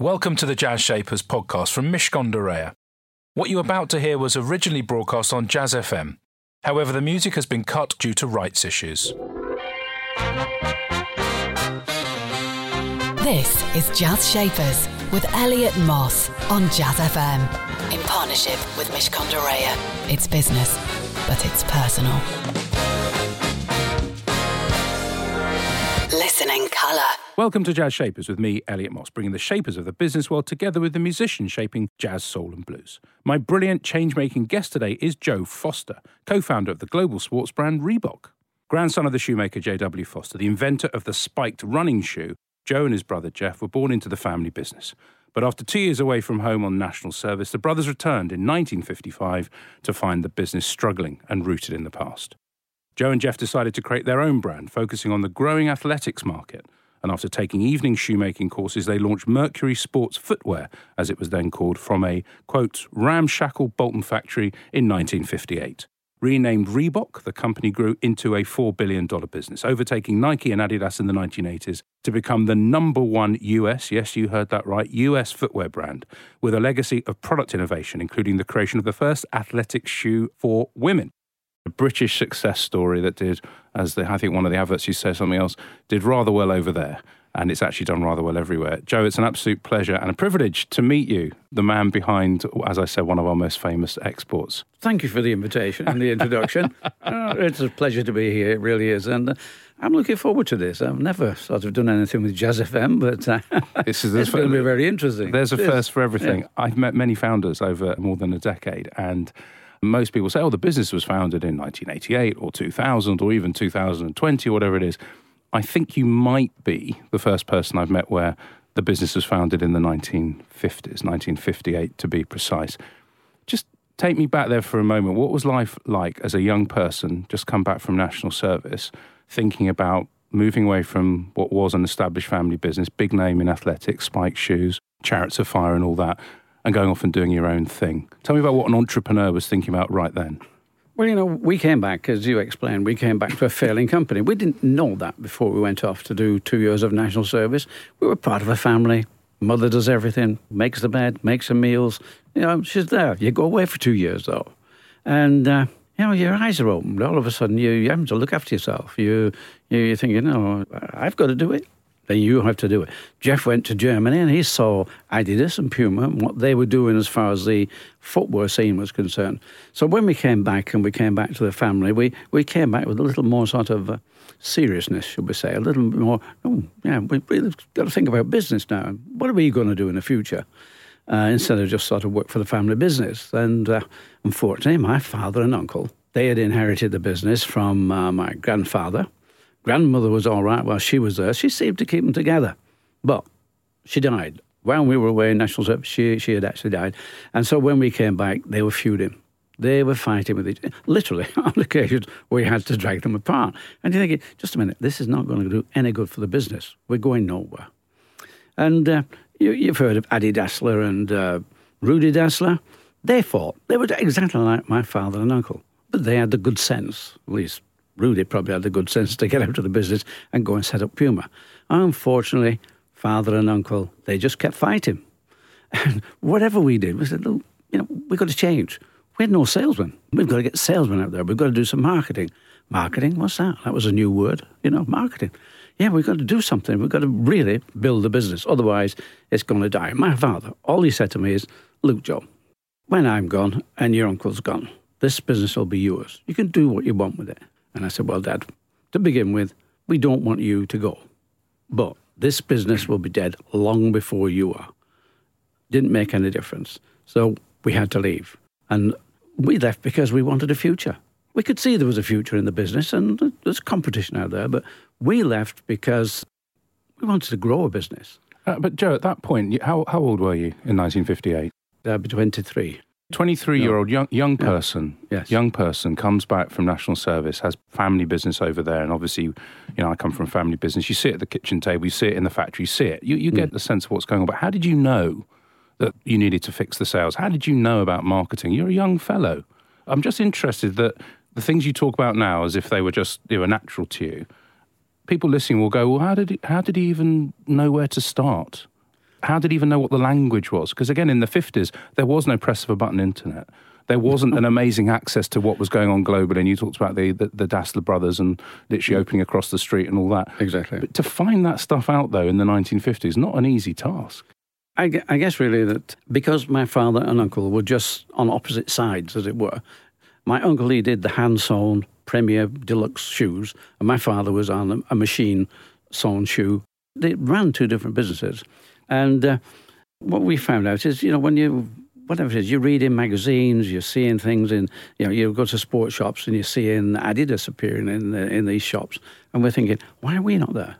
Welcome to the Jazz Shapers podcast from Mishcon de Reya. What you're about to hear was originally broadcast on Jazz FM. However, the music has been cut due to rights issues. This is Jazz Shapers with Elliot Moss on Jazz FM in partnership with Mishcon de Reya. It's business, but it's personal. Listening colour. Welcome to Jazz Shapers with me, Elliot Moss, bringing the shapers of the business world together with the musicians shaping jazz, soul, and blues. My brilliant change making guest today is Joe Foster, co founder of the global sports brand Reebok. Grandson of the shoemaker J.W. Foster, the inventor of the spiked running shoe, Joe and his brother Jeff were born into the family business. But after two years away from home on national service, the brothers returned in 1955 to find the business struggling and rooted in the past. Joe and Jeff decided to create their own brand, focusing on the growing athletics market and after taking evening shoemaking courses, they launched Mercury Sports Footwear, as it was then called, from a, quote, ramshackle Bolton factory in 1958. Renamed Reebok, the company grew into a $4 billion business, overtaking Nike and Adidas in the 1980s to become the number one US, yes, you heard that right, US footwear brand, with a legacy of product innovation, including the creation of the first athletic shoe for women a British success story that did, as the, I think one of the adverts you said something else, did rather well over there. And it's actually done rather well everywhere. Joe, it's an absolute pleasure and a privilege to meet you, the man behind, as I said, one of our most famous exports. Thank you for the invitation and the introduction. uh, it's a pleasure to be here, it really is. And uh, I'm looking forward to this. I've never sort of done anything with Jazz FM, but uh, this is, it's going to be very interesting. There's a first for everything. Yeah. I've met many founders over more than a decade, and most people say, oh, the business was founded in 1988 or 2000 or even 2020 or whatever it is. I think you might be the first person I've met where the business was founded in the 1950s, 1958 to be precise. Just take me back there for a moment. What was life like as a young person, just come back from national service, thinking about moving away from what was an established family business, big name in athletics, spike shoes, chariots of fire, and all that, and going off and doing your own thing. Tell me about what an entrepreneur was thinking about right then. Well, you know, we came back, as you explained, we came back to a failing company. We didn't know that before we went off to do two years of national service. We were part of a family. Mother does everything, makes the bed, makes the meals. You know, she's there. You go away for two years, though. And, uh, you know, your eyes are opened. All of a sudden, you, you have to look after yourself. You, you, you think, you know, I've got to do it then you have to do it. Jeff went to Germany and he saw Adidas and Puma and what they were doing as far as the footwear scene was concerned. So when we came back and we came back to the family, we, we came back with a little more sort of uh, seriousness, should we say, a little more, oh, yeah, we've really got to think about business now. What are we going to do in the future? Uh, instead of just sort of work for the family business. And uh, unfortunately, my father and uncle, they had inherited the business from uh, my grandfather Grandmother was all right while she was there. She seemed to keep them together. But she died. While we were away in national service, she, she had actually died. And so when we came back, they were feuding. They were fighting with each other. Literally, on occasions, we had to drag them apart. And you're thinking, just a minute, this is not going to do any good for the business. We're going nowhere. And uh, you, have heard of Adi Dassler and uh, Rudy Dassler. They fought. They were exactly like my father and uncle. But they had the good sense, at least Rudy probably had the good sense to get out of the business and go and set up Puma. Unfortunately, father and uncle, they just kept fighting. And whatever we did, we said, look, you know, we've got to change. We had no salesmen. We've got to get salesmen out there. We've got to do some marketing. Marketing, what's that? That was a new word, you know, marketing. Yeah, we've got to do something. We've got to really build the business. Otherwise, it's going to die. My father, all he said to me is, Look, Joe, when I'm gone and your uncle's gone, this business will be yours. You can do what you want with it. And I said, Well, Dad, to begin with, we don't want you to go. But this business will be dead long before you are. Didn't make any difference. So we had to leave. And we left because we wanted a future. We could see there was a future in the business and there's competition out there, but we left because we wanted to grow a business. Uh, but Joe, at that point, how, how old were you in 1958? I'd be 23. 23 year old young, young person, yes. young person comes back from national service, has family business over there. And obviously, you know, I come from family business. You sit at the kitchen table, you see it in the factory, you see it. You, you get mm. the sense of what's going on. But how did you know that you needed to fix the sales? How did you know about marketing? You're a young fellow. I'm just interested that the things you talk about now as if they were just you know, natural to you, people listening will go, well, how did he, how did he even know where to start? How did he even know what the language was? Because again, in the 50s, there was no press of a button internet. There wasn't an amazing access to what was going on globally. And you talked about the, the, the Dassler brothers and literally mm. opening across the street and all that. Exactly. But to find that stuff out, though, in the 1950s, not an easy task. I, I guess really that because my father and uncle were just on opposite sides, as it were. My uncle he did the hand sewn Premier Deluxe shoes, and my father was on a, a machine sewn shoe. They ran two different businesses, and uh, what we found out is, you know, when you whatever it is, you read in magazines, you're seeing things in, you know, you go to sports shops and you're seeing Adidas appearing in the, in these shops, and we're thinking, why are we not there?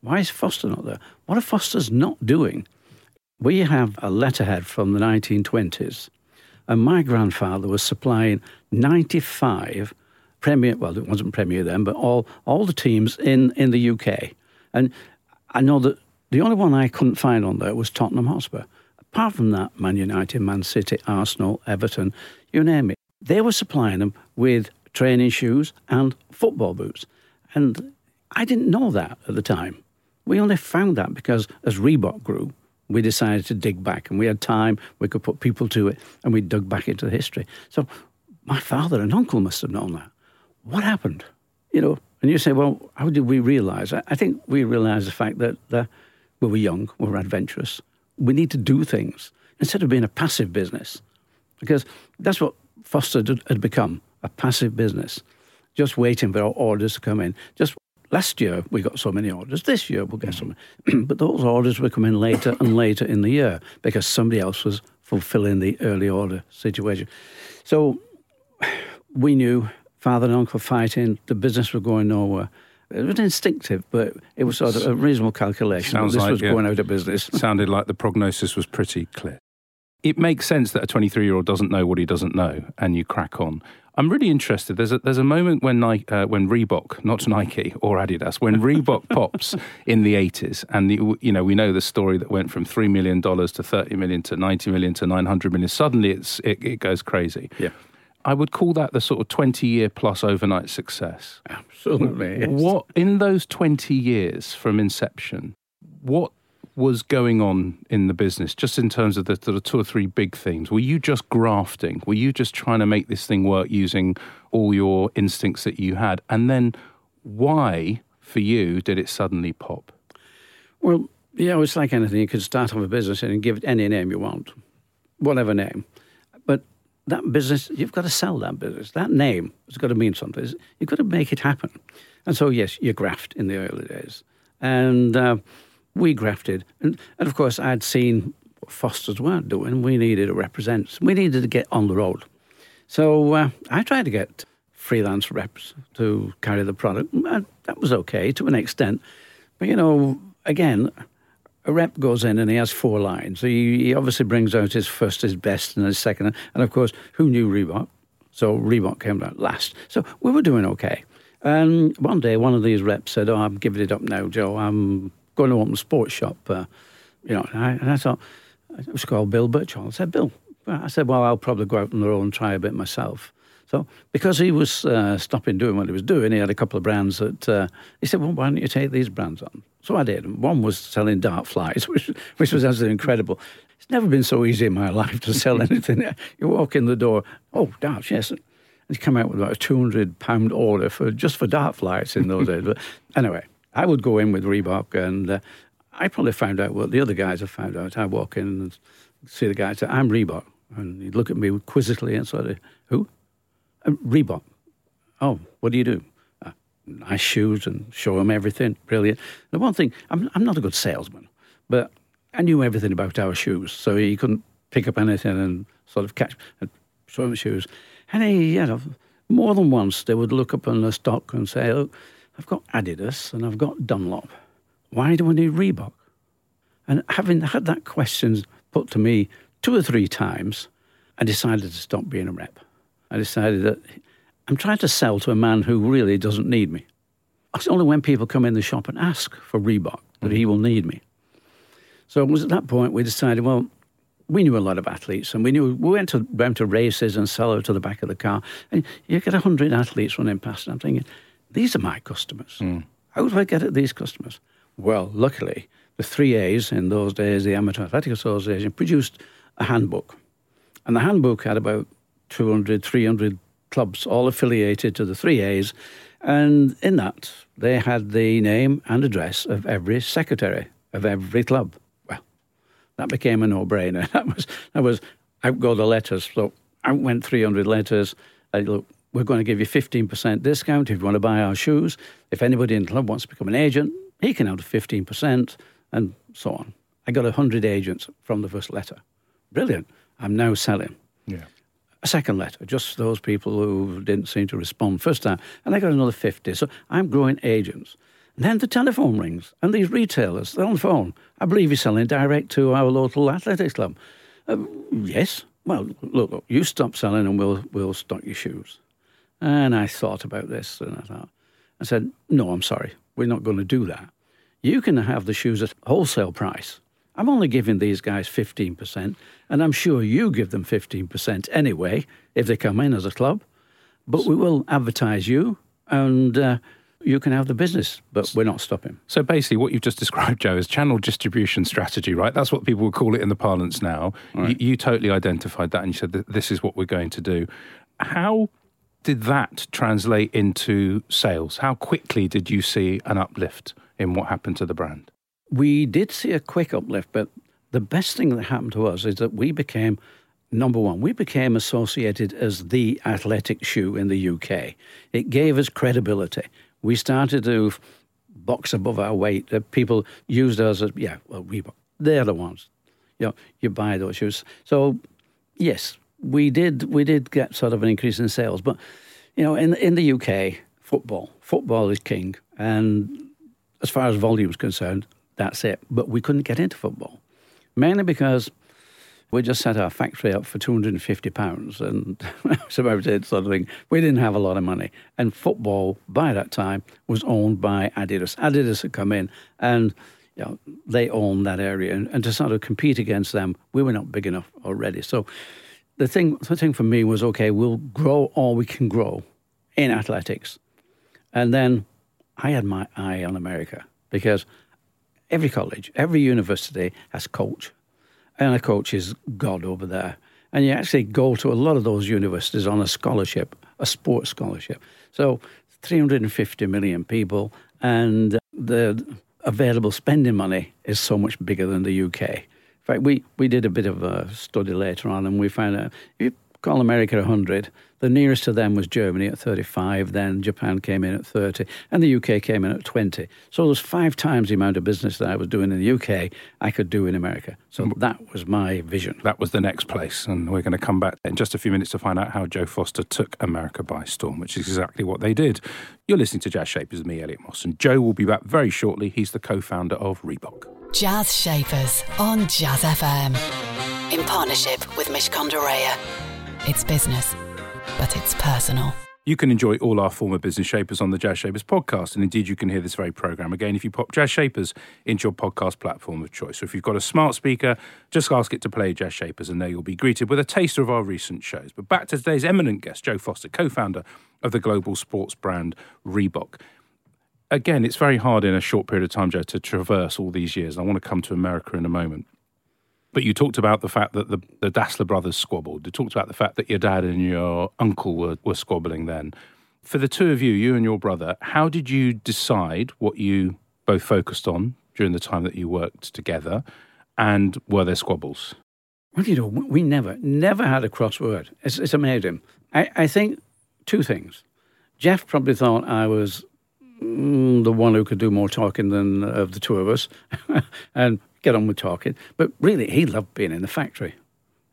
Why is Foster not there? What are Foster's not doing? We have a letterhead from the 1920s, and my grandfather was supplying 95 Premier, well, it wasn't Premier then, but all, all the teams in, in the UK. And I know that the only one I couldn't find on there was Tottenham Hotspur. Apart from that, Man United, Man City, Arsenal, Everton, you name it. They were supplying them with training shoes and football boots. And I didn't know that at the time. We only found that because as Reebok grew, we decided to dig back and we had time, we could put people to it, and we dug back into the history. So my father and uncle must have known that. What happened? You know, and you say, well, how did we realize? I think we realized the fact that uh, we were young, we were adventurous. We need to do things instead of being a passive business, because that's what Foster did- had become a passive business, just waiting for our orders to come in. Just last year, we got so many orders. This year, we'll get some. but those orders were coming later and later in the year because somebody else was fulfilling the early order situation. So we knew father and uncle fighting, the business was going nowhere. It was instinctive, but it was sort of a reasonable calculation. Sounds this like, was yeah. going out of business. Sounded like the prognosis was pretty clear. It makes sense that a 23 year old doesn't know what he doesn't know, and you crack on. I'm really interested. There's a, there's a moment when Nike, uh, when Reebok, not Nike or Adidas, when Reebok pops in the 80s, and the, you know we know the story that went from three million dollars to 30 million to 90 million to 900 million. Suddenly, it's it, it goes crazy. Yeah. I would call that the sort of 20 year plus overnight success. Absolutely. yes. What in those 20 years from inception, what was going on in the business just in terms of the, the two or three big themes? Were you just grafting? Were you just trying to make this thing work using all your instincts that you had? And then why, for you, did it suddenly pop? Well, yeah, it's like anything. You could start off a business and give it any name you want, whatever name. That business, you've got to sell that business. That name has got to mean something. You've got to make it happen. And so, yes, you graft in the early days. And uh, we grafted. And, and of course, I'd seen what Foster's weren't doing. We needed a represent, we needed to get on the road. So uh, I tried to get freelance reps to carry the product. That was okay to an extent. But, you know, again, a rep goes in and he has four lines. He, he obviously brings out his first, his best, and his second. And of course, who knew Reebok? So Reebok came out last. So we were doing okay. And one day, one of these reps said, "Oh, I'm giving it up now, Joe. I'm going to open a sports shop." Uh, you know, and I, and I thought it was called Bill Birchall. I said, "Bill," I said, "Well, I'll probably go out on the road and try a bit myself." So because he was uh, stopping doing what he was doing, he had a couple of brands that uh, he said, "Well, why don't you take these brands on?" So I did. One was selling dart flies, which which was absolutely incredible. It's never been so easy in my life to sell anything. you walk in the door, oh, darts, yes. And you come out with about a two hundred pound order for just for dart flies in those days. But anyway, I would go in with Reebok, and uh, I probably found out what the other guys have found out. I walk in and see the guy say, "I'm Reebok," and he'd look at me quizzically and sort of, "Who?" Uh, Reebok. Oh, what do you do? Nice shoes and show him everything. Brilliant. The one thing, I'm, I'm not a good salesman, but I knew everything about our shoes, so he couldn't pick up anything and sort of catch and show him the shoes. And he, you know, more than once they would look up on the stock and say, "Look, I've got Adidas and I've got Dunlop. Why do I need Reebok?" And having had that question put to me two or three times, I decided to stop being a rep. I decided that I'm trying to sell to a man who really doesn't need me. It's only when people come in the shop and ask for Reebok that he will need me. So it was at that point we decided, well, we knew a lot of athletes, and we knew we went to went to races and sell out to the back of the car, and you get hundred athletes running past, and I'm thinking, these are my customers. Hmm. How do I get at these customers? Well, luckily, the three A's in those days, the Amateur Athletic Association, produced a handbook. And the handbook had about 200, 300 clubs, all affiliated to the three A's. And in that, they had the name and address of every secretary of every club. Well, that became a no-brainer. That was that was out go the letters. So out went 300 letters. I, look, we're going to give you 15% discount if you want to buy our shoes. If anybody in the club wants to become an agent, he can have 15% and so on. I got 100 agents from the first letter. Brilliant. I'm now selling. Yeah. A second letter, just those people who didn't seem to respond first time. And I got another 50. So I'm growing agents. And then the telephone rings, and these retailers, they're on the phone. I believe you're selling direct to our local athletics club. Uh, yes. Well, look, look, you stop selling and we'll, we'll stock your shoes. And I thought about this and I thought, I said, no, I'm sorry, we're not going to do that. You can have the shoes at wholesale price. I'm only giving these guys 15%, and I'm sure you give them 15% anyway if they come in as a club. But we will advertise you, and uh, you can have the business, but we're not stopping. So basically, what you've just described, Joe, is channel distribution strategy, right? That's what people would call it in the parlance now. Right. You, you totally identified that and you said that this is what we're going to do. How did that translate into sales? How quickly did you see an uplift in what happened to the brand? We did see a quick uplift, but the best thing that happened to us is that we became number one, we became associated as the athletic shoe in the UK. It gave us credibility. We started to box above our weight. That people used us as, yeah, well, Reebok. They're the ones. You know, you buy those shoes. So, yes, we did we did get sort of an increase in sales, but you know, in in the UK, football football is king, and as far as volume is concerned, that's it. But we couldn't get into football, mainly because we just set our factory up for two hundred and fifty pounds, and that's about it. Sort of thing. We didn't have a lot of money, and football by that time was owned by Adidas. Adidas had come in and. You know, they owned that area, and, and to sort of compete against them, we were not big enough already. So, the thing the thing for me was okay, we'll grow all we can grow in athletics. And then I had my eye on America because every college, every university has coach. And a coach is God over there. And you actually go to a lot of those universities on a scholarship, a sports scholarship. So 350 million people, and the available spending money is so much bigger than the UK. In fact, we, we did a bit of a study later on, and we found out if you call America 100, the nearest to them was Germany at 35, then Japan came in at 30, and the UK came in at 20. So there's five times the amount of business that I was doing in the UK I could do in America. So mm. that was my vision. That was the next place, and we're going to come back in just a few minutes to find out how Joe Foster took America by storm, which is exactly what they did. You're listening to Jazz Shapers with me, Elliot Moss, and Joe will be back very shortly. He's the co-founder of Reebok. Jazz Shapers on Jazz FM. In partnership with Mishcon de Reya. It's business, but it's personal. You can enjoy all our former business shapers on the Jazz Shapers podcast, and indeed you can hear this very program again if you pop Jazz Shapers into your podcast platform of choice. So if you've got a smart speaker, just ask it to play Jazz Shapers, and there you'll be greeted with a taster of our recent shows. But back to today's eminent guest, Joe Foster, co-founder of the global sports brand Reebok. Again, it's very hard in a short period of time, Joe, to traverse all these years. I want to come to America in a moment. But you talked about the fact that the, the Dassler brothers squabbled. You talked about the fact that your dad and your uncle were, were squabbling then. For the two of you, you and your brother, how did you decide what you both focused on during the time that you worked together? And were there squabbles? Well, you know, we never, never had a crossword. It's, it's amazing. I, I think two things. Jeff probably thought I was mm, the one who could do more talking than of the two of us and get on with talking. But really, he loved being in the factory.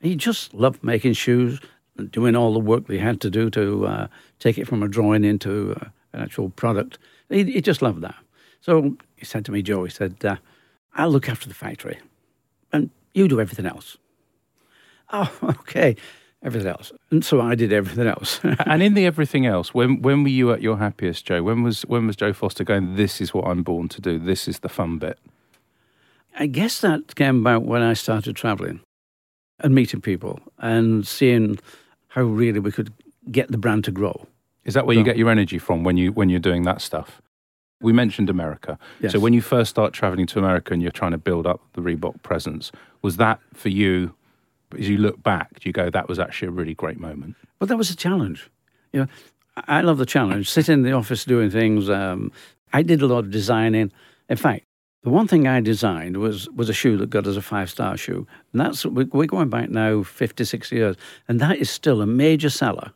He just loved making shoes and doing all the work they had to do to uh, take it from a drawing into uh, an actual product. He, he, just loved that. So he said to me, Joe, he said, uh, I'll look after the factory and you do everything else. Oh, okay. Everything else. And so I did everything else. and in the everything else, when when were you at your happiest, Joe? When was when was Joe Foster going, This is what I'm born to do, this is the fun bit? I guess that came about when I started traveling and meeting people and seeing how really we could get the brand to grow. Is that where so, you get your energy from when you when you're doing that stuff? We mentioned America. Yes. So when you first start traveling to America and you're trying to build up the Reebok presence, was that for you? As you look back, do you go, "That was actually a really great moment"? But that was a challenge. You know, I I love the challenge. Sitting in the office doing things. Um, I did a lot of designing. In fact, the one thing I designed was was a shoe that got us a five star shoe, and that's we- we're going back now 50, 60 years, and that is still a major seller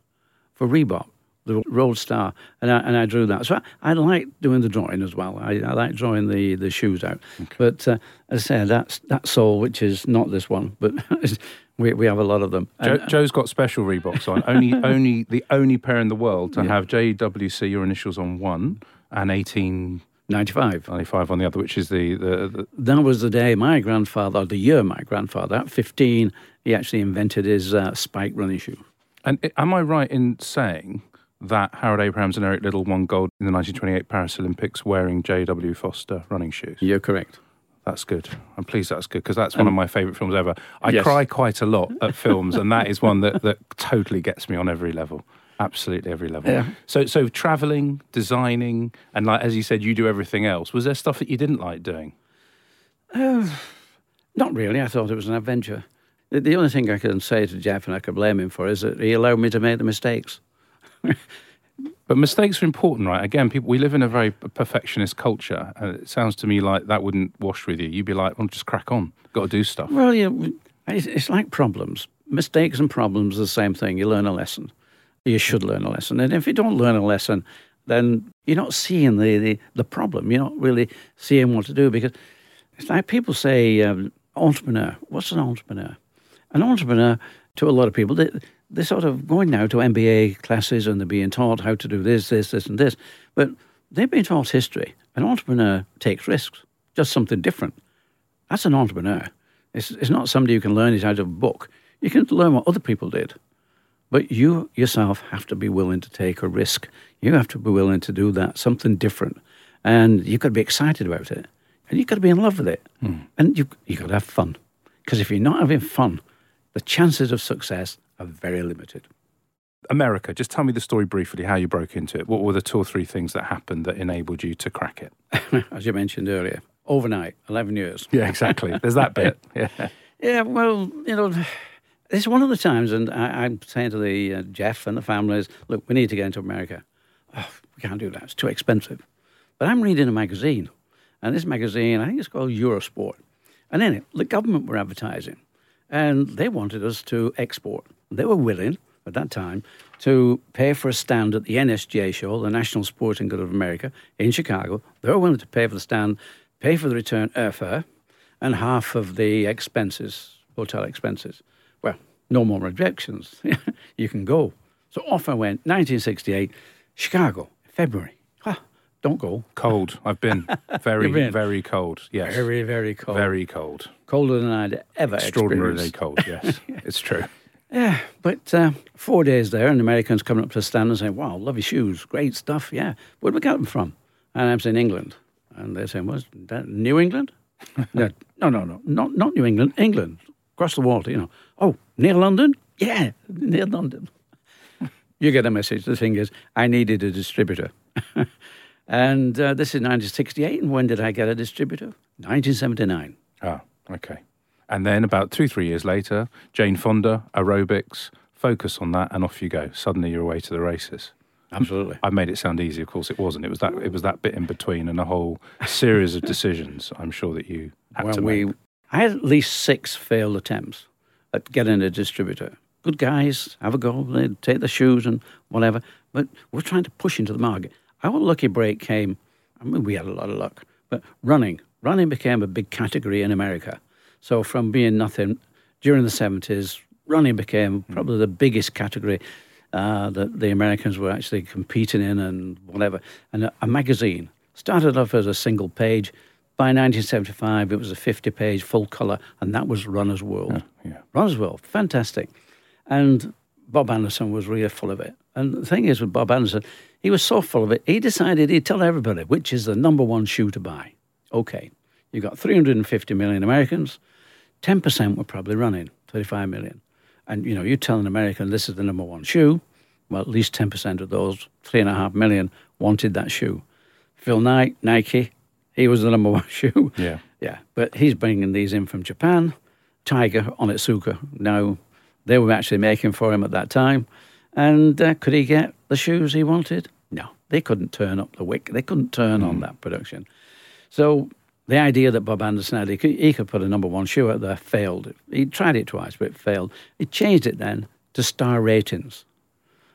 for Reebok, the Roadstar, and I, and I drew that. So I, I like doing the drawing as well. I, I like drawing the, the shoes out. But uh, as I said, that's that sole, which is not this one, but we we have a lot of them. Jo- And- Joe's got special Reeboks on. Only, only the only pair in the world to have JWC, your initials on one, and eighteen 95. ninety five on the other, which is the the, the that was the day my grandfather, the year my grandfather, at 15, he actually invented his uh, spike running shoe. And am I right in saying that Harold Abrahams and Eric Liddell won gold in the 1928 Paris Olympics wearing J.W. Foster running shoes? You're correct. That's good. I'm pleased that's good because that's one of my favourite films ever. I Yes. cry quite a lot at films, and that is one that, that totally gets me on every level. Absolutely every level. Yeah. So, so traveling, designing, and like as you said, you do everything else. Was there stuff that you didn't like doing? Uh, not really. I thought it was an adventure. The, the only thing I can say to Jeff, and I can blame him for, is that he allowed me to make the mistakes. But mistakes are important, right? Again, people we live in a very perfectionist culture, and it sounds to me like that wouldn't wash with you. You'd be like, "Well, just crack on. Got to do stuff." Well, yeah, it's, it's like problems. Mistakes and problems are the same thing. You learn a lesson. You should learn a lesson. And if you don't learn a lesson, then you're not seeing the, the, the problem. You're not really seeing what to do because it's like people say, um, entrepreneur. What's an entrepreneur? An entrepreneur, to a lot of people, they, they're sort of going now to MBA classes and they're being taught how to do this, this, this, and this. But they've been taught history. An entrepreneur takes risks, just something different. That's an entrepreneur. It's, it's not somebody who can learn it out of a book. You can learn what other people did. But you yourself have to be willing to take a risk. You have to be willing to do that, something different. And you've got to be excited about it. And you've got to be in love with it. Hmm. And you, you've got to have fun. Because if you're not having fun, the chances of success are very limited. America. Just tell me the story briefly. How you broke into it. What were the two or three things that happened that enabled you to crack it? As you mentioned earlier, overnight, 11 years. Yeah, exactly. There's that bit. Yeah. Yeah, well, you know, it's one of the times, and I, I'm saying to the uh, Jeff and the families, look, we need to get into America. Oh, we can't do that; it's too expensive. But I'm reading a magazine, and this magazine, I think it's called Eurosport, and in it, the government were advertising, and they wanted us to export. They were willing at that time to pay for a stand at the NSJ show, the National Sporting Good of America, in Chicago. They were willing to pay for the stand, pay for the return airfare, and half of the expenses, hotel expenses. No more objections. you can go. So off I went, 1968, Chicago, February. Ah, don't go. Cold. I've been very, been? very cold. Yes. Very, very cold. Very cold. colder than I'd ever Extraordinarily cold. Yes, it's true. Yeah, but uh, four days there, and the Americans coming up to the stand and saying, "Wow, love your shoes, great stuff." Yeah, where'd we get them from? And I'm saying England, and they're saying, "Was that New England?" no, no, no, no, not not New England, England, across the water. You know, oh, near London? Yeah, near London. you get a message. The thing is, I needed a distributor, and uh, this is 1968. And when did I get a distributor? 1979. Ah, okay. And then about two, three years later, Jane Fonda, aerobics, focus on that, and off you go. Suddenly you're away to the races. Absolutely. I made it sound easy. Of course, it wasn't. It was that. It was that bit in between, and a whole series of decisions. I'm sure that you had Well, to we, make. I had at least six failed attempts at getting a distributor. Good guys, have a go. they'd take the shoes and whatever. But we're trying to push into the market. Our lucky break came. I mean, we had a lot of luck, but running, running became a big category in America. So from being nothing during the seventies, running became probably the biggest category uh, that the Americans were actually competing in and whatever. And a, a magazine started off as a single page. By 1975, it was a 50 page full colour, and that was Runner's World. yeah. Runner's World, fantastic. And Bob Anderson was really full of it. And the thing is with Bob Anderson, he was so full of it, he decided he'd tell everybody which is the number one shoe to buy. Okay, you got 350 million Americans, 10% were probably running, 35 million. And you know, you tell an American this is the number one shoe, well, at least 10% of those, three and a half million, wanted that shoe. Phil Knight, Nike, he was the number one shoe. Yeah. Yeah. But he's bringing these in from Japan. Tiger, Onitsuka. Now, they were actually making for him at that time. And uh, could he get the shoes he wanted? No. They couldn't turn up the wick. They couldn't turn on that production. So the idea that Bob Anderson had, he could, he could put a number one shoe out there, failed. He tried it twice, but it failed. He changed it then to star ratings.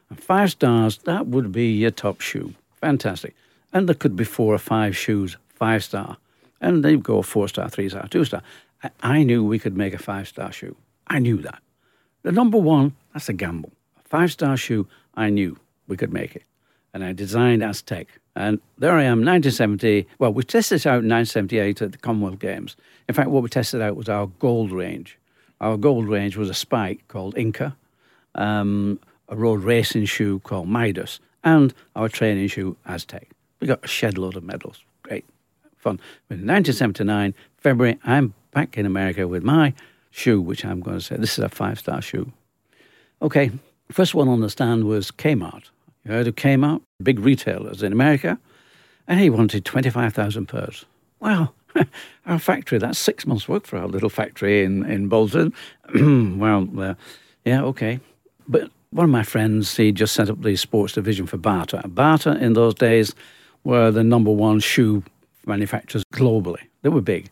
And five stars, that would be your top shoe. Fantastic. And there could be four or five shoes, five star. And they'd go four star, three star, two star. I, I knew we could make a five star shoe. I knew that. The number one, that's a gamble. A five star shoe, I knew we could make it. And I designed Aztec. And there I am, 1970. Well, we tested out in 1978 at the Commonwealth Games. In fact, what we tested out was our gold range. Our gold range was a spike called Inca, um, a road racing shoe called Midas, and our training shoe Aztec. We got a shed load of medals. Fun. In 1979, February, I'm back in America with my shoe, which I'm going to say this is a five star shoe. Okay, first one on the stand was Kmart. You heard of Kmart? Big retailers in America. And he wanted 25,000 pairs. Well, our factory, that's six months' work for our little factory in, in Bolton. well, uh, yeah, okay. But one of my friends, he just set up the sports division for Bata. Bata in those days were the number one shoe manufacturers globally. They were big.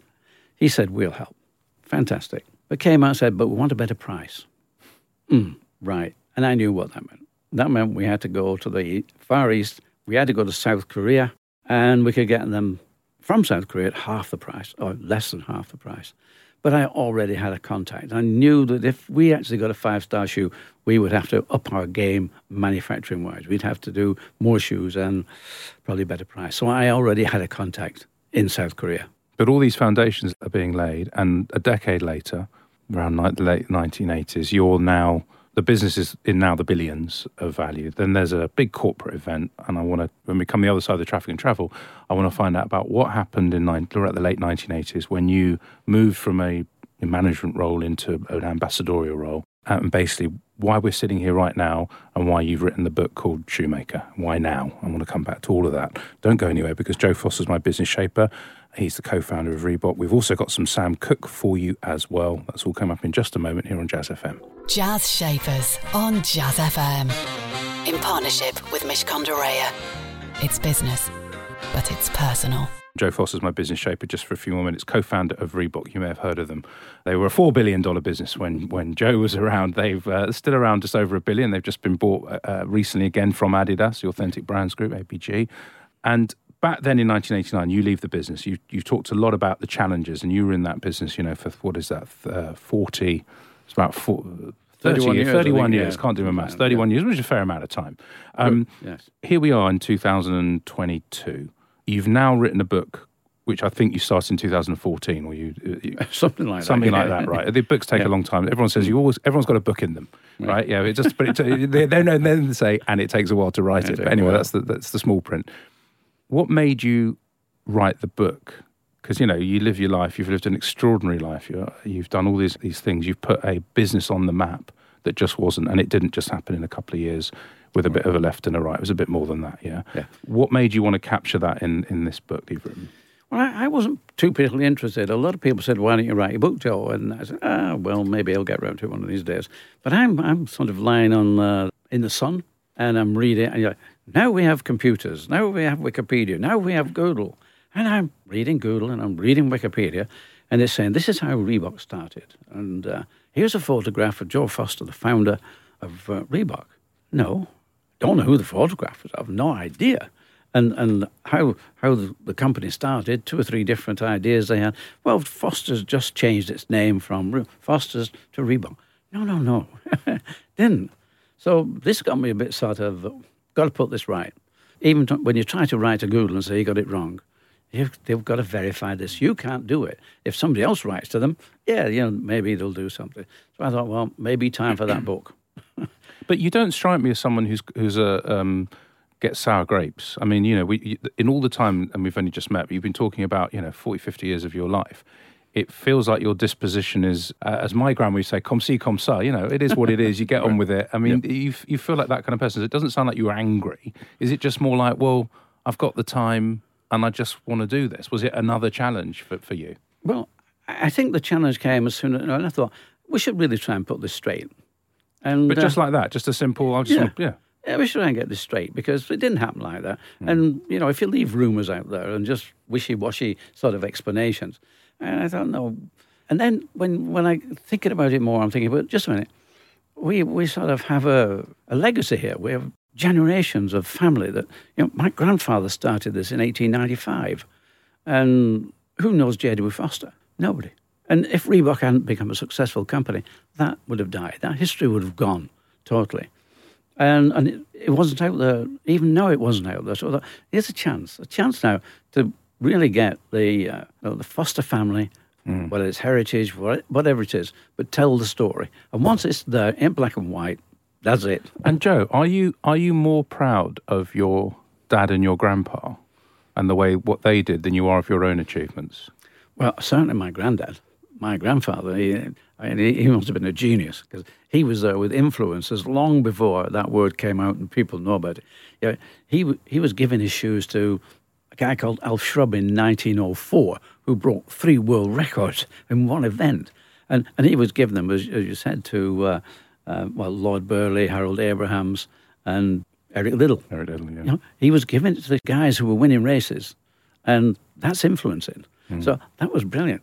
He said, We'll help. Fantastic. But came Kmart said, But we want a better price. Mm, right. And I knew what that meant. That meant we had to go to the Far East, we had to go to South Korea, and we could get them from South Korea at half the price, or less than half the price. But I already had a contact. I knew that if we actually got a five star shoe, we would have to up our game manufacturing wise. We'd have to do more shoes and probably better price. So I already had a contact in South Korea. But all these foundations are being laid, and a decade later, around the late 1980s, you're now the business is in now the billions of value. Then there's a big corporate event, and I want to when we come the other side of the traffic and travel, I want to find out about what happened in nine, the late 1980s when you moved from a management role into an ambassadorial role, and basically why we're sitting here right now and why you've written the book called Shoemaker. Why now? I want to come back to all of that. Don't go anywhere because Joe Foster's my business shaper. He's the co-founder of Reebok. We've also got some Sam Cooke for you as well. That's all come up in just a moment here on Jazz FM. Jazz Shapers on Jazz FM. In partnership with Mishcon Rea. It's business, but it's personal. Joe Foster's my business shaper just for a few more minutes, co founder of Reebok. You may have heard of them. They were a $4 billion business when, when Joe was around. They've uh, still around just over a billion. They've just been bought uh, recently again from Adidas, the Authentic Brands Group, ABG. And back then in 1989, you leave the business. You, you talked a lot about the challenges, and you were in that business, you know, for what is that, uh, 40, it's about four, 30 31 years, years, 31 think, years, yeah. can't do my maths, Yeah. 31 years, which is a fair amount of time. Um, yes. here we are in 2022. You've now written a book, which I think you started in 2014, or you, you Something like that. something that. like yeah. that, right? The books take Yeah. a long time. Everyone says you always, everyone's got a book in them, right? Yeah, it just, but it, they, they know then they say, and it takes a while to write Yeah, it. But anyway, while. that's the that's the small print. What made you write the book? Because you know you live your life. You've lived an extraordinary life. you you've done all these these things. You've put a business on the map that just wasn't, and it didn't just happen in a couple of years with a bit of a left and a right. It was a bit more than that. Yeah. Yeah. What made you want to capture that in in this book that you've written? Well, I, I wasn't too particularly interested. A lot of people said, "Why don't you write a book, Joe?" And I said, "Ah, well, maybe I'll get around to it one of these days." But I'm I'm sort of lying on uh, in the sun and I'm reading. And you're like, now we have computers. Now we have Wikipedia. Now we have Google. And I'm reading Google and I'm reading Wikipedia, and it's saying this is how Reebok started. And uh, here's a photograph of Joe Foster, the founder of uh, Reebok. No, don't know who the photograph was. I've no idea. And and how how the, company started, two or three different ideas they had. Well, Foster's just changed its name from Foster's to Reebok. No, no, no, didn't. So this got me a bit sort of got to put this right. Even t- when you try to write to Google and say you got it wrong, you've, they've got to verify this. You can't do it. If somebody else writes to them, yeah, you know, maybe they'll do something. So I thought, well, maybe time for that book. But you don't strike me as someone who's who's a um, gets sour grapes. I mean, you know, we in all the time, and we've only just met. But you've been talking about you know 40, 50 years of your life. It feels like your disposition is, uh, as my grandma would say, "Comme si, comme ça." You know, it is what it is. You get on with it. I mean, you you feel like that kind of person. It doesn't sound like you were angry. Is it just more like, well, I've got the time. and I just want to do this? Was it another challenge for, for you? Well, I think the challenge came as soon as and I thought we should really try and put this straight. And But just uh, like that, just a simple, I just yeah. want, yeah. yeah, we should try and get this straight because it didn't happen like that. And you know, if you leave rumours out there and just wishy-washy sort of explanations, and I thought no. And then when when I thinking about it more, I'm thinking, but just a minute, we we sort of have a, a legacy here. We have generations of family that you know. My grandfather started this in 1895, and who knows J.W. Foster? Nobody. And if Reebok hadn't become a successful company, that would have died. That history would have gone totally. And, and it, it wasn't out there, even now it wasn't out there. So I thought, here's a chance, a chance now to really get the, uh, the Foster family, whether it's heritage, whatever it is, but tell the story. And once it's there in black and white, that's it. And Joe, are you are you more proud of your dad and your grandpa and the way what they did than you are of your own achievements? Well, certainly my granddad, my grandfather, he, I mean, he, must have been a genius because he was there with influences long before that word came out and people know about it. Yeah, he he was giving his shoes to guy called Alf Shrubb in 1904 who broke three world records in one event, and and he was given them, as, as you said, to uh, uh, well Lord Burghley, Harold Abrahams, and Eric Liddell. Very little, yeah. You know, he was given it to the guys who were winning races, and that's influencing. So that was brilliant.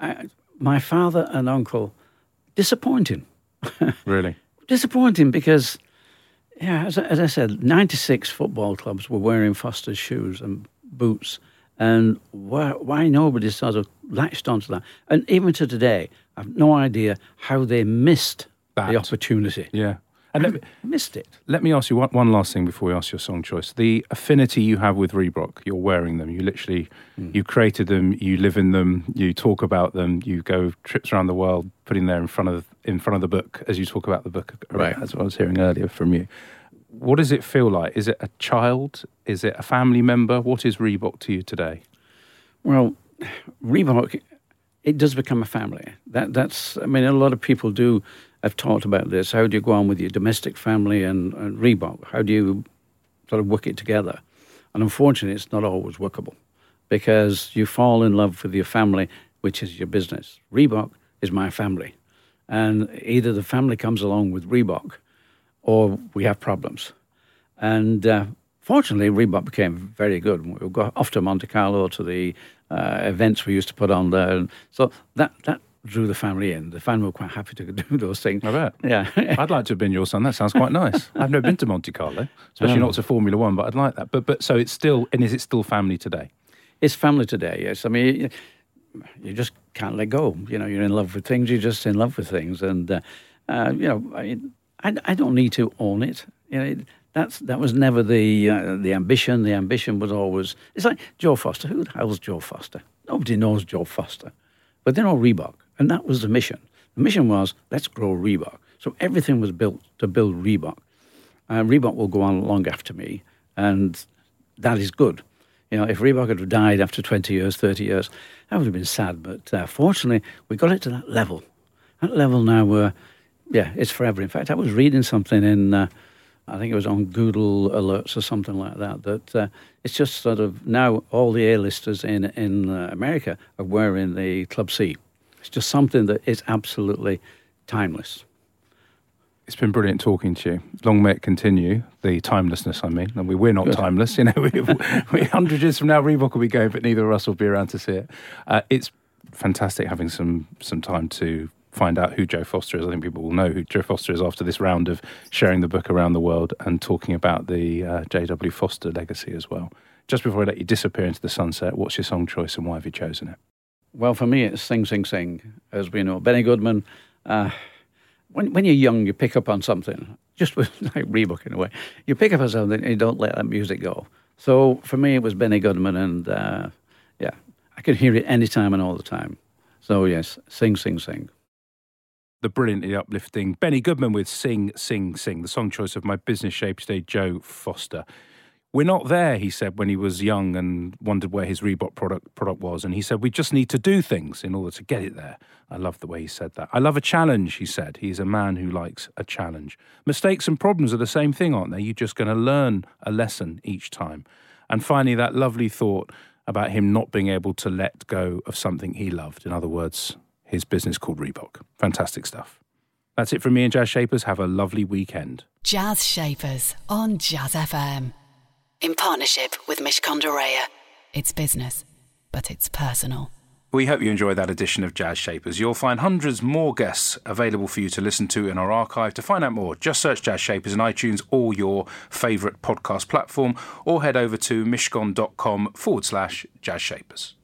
I, my father and uncle, disappointing, Really? disappointing because, yeah, as, I- as I said, ninety six football clubs were wearing Foster's shoes and boots, and why, why nobody sort of latched onto that? And even to today, I've no idea how they missed That. the opportunity. Yeah. And let me, Missed it. let me ask you one, one last thing before we ask your song choice. The affinity you have with Reebok, you're wearing them. You literally, hmm. you created them. You live in them. You talk about them. You go trips around the world, putting there in front of in front of the book as you talk about the book. Right. That's what I was hearing earlier from you. What does it feel like? Is it a child? Is it a family member? What is Reebok to you today? Well, Reebok, it does become a family. That that's. I mean, a lot of people do have talked about this. How do you go on with your domestic family and, and Reebok? How do you sort of work it together? And unfortunately, it's not always workable because you fall in love with your family, which is your business. Reebok is my family, and either the family comes along with Reebok, or we have problems. And uh, fortunately, Reebok became very good. We got off to Monte Carlo to the uh, events we used to put on there. And so that, that drew the family in. The family were quite happy to do those things. I bet. Yeah. I'd like to have been your son. That sounds quite nice. I've never been to Monte Carlo, especially not to Formula One, but I'd like that. But but so it's still and is it still family today? it's family today, yes. I mean, you, just can't let go. You know, you're in love with things, you're just in love with things. And, uh, uh, you know, I, I, I don't need to own it. You know, that's, that was never the, uh, the ambition. The ambition was always, it's like Joe Foster. Who the hell's Joe Foster? Nobody knows Joe Foster. But they know Reebok. And that was the mission. The mission was, let's grow Reebok. So everything was built to build Reebok. Uh, Reebok will go on long after me, and that is good. You know, if Reebok had died after 20 years, 30 years, that would have been sad. But uh, fortunately, we got it to that level. That level now where, yeah, it's forever. In fact, I was reading something in, uh, I think it was on Google Alerts or something like that, that uh, it's just sort of now all the A-listers in, in uh, America are wearing the Club C. It's just something that is absolutely timeless. It's been brilliant talking to you. Long may it continue. The timelessness, I mean. And we, we're not timeless. You know, we, we, 100 years from now, Reebok will be going, but neither of us will be around to see it. Uh, it's fantastic having some some time to find out who Joe Foster is. I think people will know who Joe Foster is after this round of sharing the book around the world and talking about the uh, J.W. Foster legacy as well. Just before I let you disappear into the sunset, what's your song choice and why have you chosen it? Well, for me, it's Sing, Sing, Sing, as we know. Benny Goodman, uh, when, when you're young, you pick up on something, just with like Reebok in a way. You pick up on something and you don't let that music go. So for me, it was Benny Goodman, and uh, yeah, I could hear it anytime and all the time. So yes, Sing, Sing, Sing. The brilliantly uplifting Benny Goodman with Sing, Sing, Sing, the song choice of my business shape today, Joe Foster. We're not there, he said when he was young and wondered where his Reebok product product was. And he said, We just need to do things in order to get it there. I love the way he said that. I love a challenge, he said. He's a man who likes a challenge. Mistakes and problems are the same thing, aren't they? You're just going to learn a lesson each time. And finally, that lovely thought about him not being able to let go of something he loved. In other words, his business called Reebok. Fantastic stuff. That's it from me and Jazz Shapers. Have a lovely weekend. Jazz Shapers on Jazz FM. In partnership with Mishcon de Reya. It's business, but it's personal. We hope you enjoyed that edition of Jazz Shapers. You'll find hundreds more guests available for you to listen to in our archive. To find out more, just search Jazz Shapers in iTunes or your favourite podcast platform, or head over to mishcon.com forward slash Jazz Shapers.